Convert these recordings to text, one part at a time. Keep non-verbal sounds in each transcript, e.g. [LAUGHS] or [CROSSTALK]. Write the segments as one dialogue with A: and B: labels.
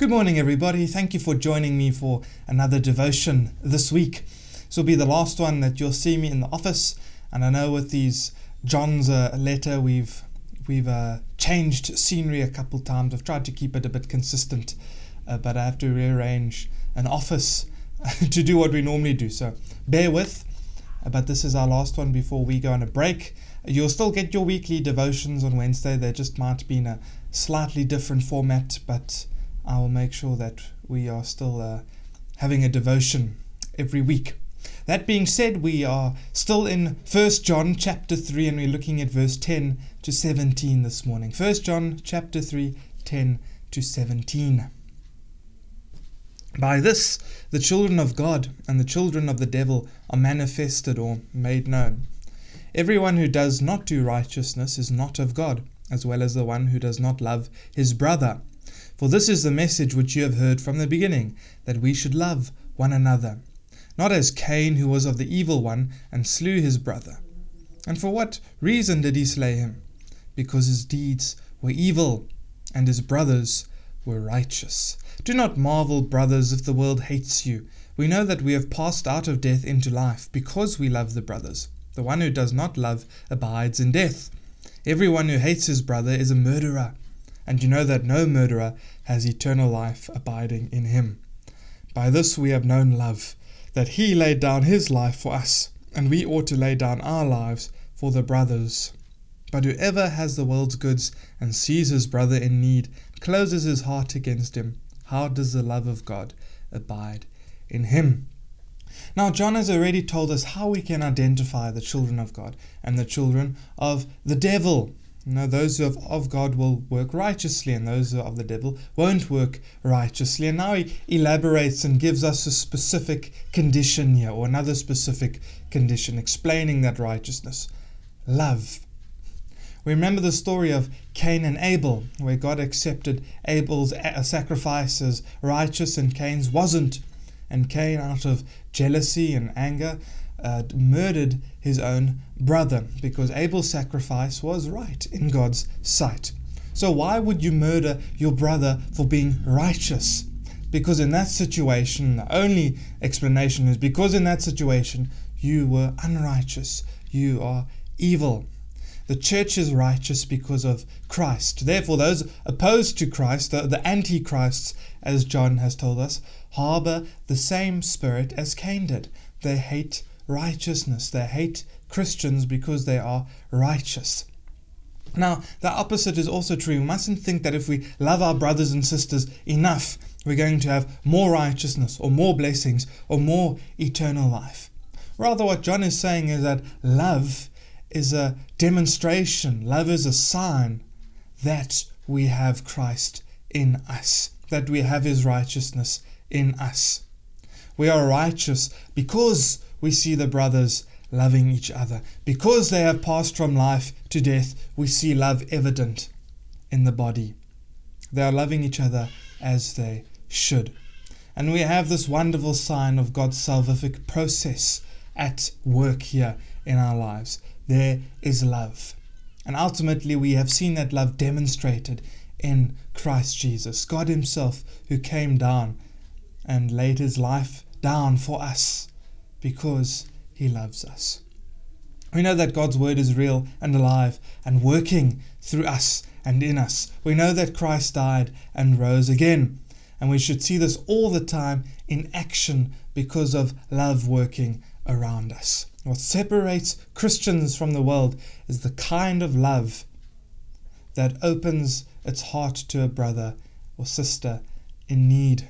A: Good morning, everybody. Thank you for joining me for another devotion this week. This will be the last one that you'll see me in the office, and I know with these John's uh, letter, we've we've uh, changed scenery a couple times. I've tried to keep it a bit consistent, uh, but I have to rearrange an office [LAUGHS] to do what we normally do. So bear with. But this is our last one before we go on a break. You'll still get your weekly devotions on Wednesday. They just might be in a slightly different format, but I will make sure that we are still uh, having a devotion every week. That being said, we are still in 1 John chapter 3 and we're looking at verse 10 to 17 this morning. 1 John chapter 3, 10 to 17. By this, the children of God and the children of the devil are manifested or made known. Everyone who does not do righteousness is not of God, as well as the one who does not love his brother. For this is the message which you have heard from the beginning, that we should love one another. Not as Cain, who was of the evil one, and slew his brother. And for what reason did he slay him? Because his deeds were evil, and his brothers were righteous. Do not marvel, brothers, if the world hates you. We know that we have passed out of death into life, because we love the brothers. The one who does not love abides in death. Everyone who hates his brother is a murderer, and you know that no murderer has eternal life abiding in him. By this we have known love, that he laid down his life for us, and we ought to lay down our lives for the brothers. But whoever has the world's goods and sees his brother in need, closes his heart against him how does the love of God abide in him? Now, John has already told us how we can identify the children of God and the children of the devil. Know, those who are of God will work righteously, and those who are of the devil won't work righteously. And now he elaborates and gives us a specific condition here, or another specific condition, explaining that righteousness love. We remember the story of Cain and Abel, where God accepted Abel's eh, sacrifice as righteous and Cain's wasn't. And Cain, out of jealousy and anger, uh, murdered his own brother because Abel's sacrifice was right in God's sight. So, why would you murder your brother for being righteous? Because in that situation, the only explanation is because in that situation you were unrighteous, you are evil. The church is righteous because of Christ. Therefore, those opposed to Christ, the, the antichrists, as John has told us, harbor the same spirit as Cain did. They hate righteousness. They hate Christians because they are righteous. Now, the opposite is also true. We mustn't think that if we love our brothers and sisters enough, we're going to have more righteousness or more blessings or more eternal life. Rather, what John is saying is that love is a demonstration, love is a sign that we have Christ in us, that we have His righteousness in us. We are righteous because we see the brothers loving each other. Because they have passed from life to death, we see love evident in the body. They are loving each other as they should. And we have this wonderful sign of God's salvific process at work here in our lives there is love. And ultimately, we have seen that love demonstrated in Christ Jesus, God Himself, who came down and laid His life down for us because He loves us. We know that God's Word is real and alive and working through us and in us. We know that Christ died and rose again. And we should see this all the time in action because of love working around us. What separates Christians from the world is the kind of love that opens its heart to a brother or sister in need.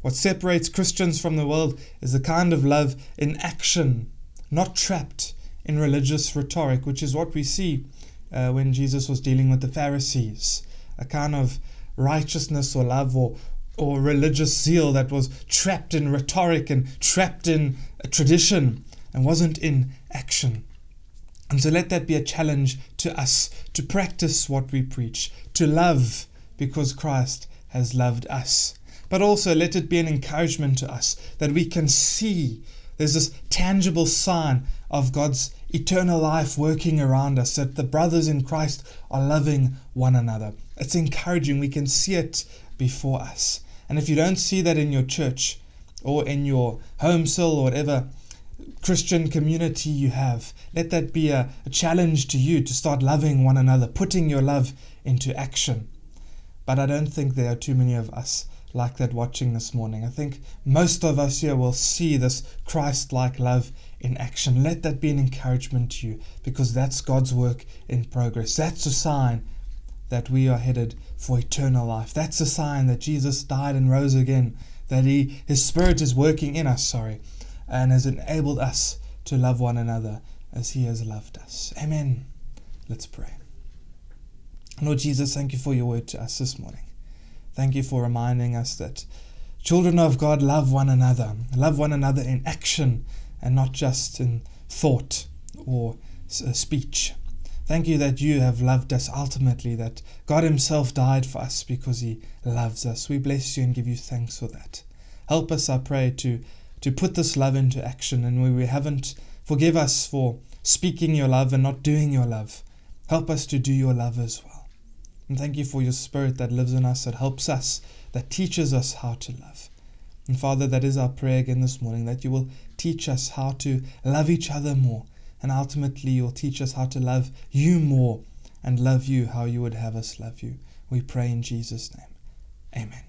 A: What separates Christians from the world is the kind of love in action, not trapped in religious rhetoric, which is what we see uh, when Jesus was dealing with the Pharisees. A kind of righteousness or love or, or religious zeal that was trapped in rhetoric and trapped in tradition and wasn't in action. And so let that be a challenge to us to practice what we preach, to love because Christ has loved us. But also let it be an encouragement to us that we can see there's this tangible sign of God's eternal life working around us, that the brothers in Christ are loving one another. It's encouraging. We can see it before us. And if you don't see that in your church or in your home cell or whatever Christian community you have, let that be a, a challenge to you to start loving one another, putting your love into action. But I don't think there are too many of us like that watching this morning. I think most of us here will see this Christ like love in action. Let that be an encouragement to you because that's God's work in progress. That's a sign that we are headed for eternal life. That's a sign that Jesus died and rose again, that he his spirit is working in us, sorry, and has enabled us to love one another as he has loved us. Amen. Let's pray. Lord Jesus, thank you for your word to us this morning. Thank you for reminding us that children of God love one another, love one another in action and not just in thought or uh, speech. Thank you that you have loved us ultimately, that God Himself died for us because He loves us. We bless you and give you thanks for that. Help us, I pray, to, to put this love into action. And where we haven't, forgive us for speaking your love and not doing your love. Help us to do your love as well. And thank you for your Spirit that lives in us, that helps us, that teaches us how to love. And Father, that is our prayer again this morning, that you will teach us how to love each other more. And ultimately, you'll teach us how to love you more and love you how you would have us love you. We pray in Jesus' name. Amen.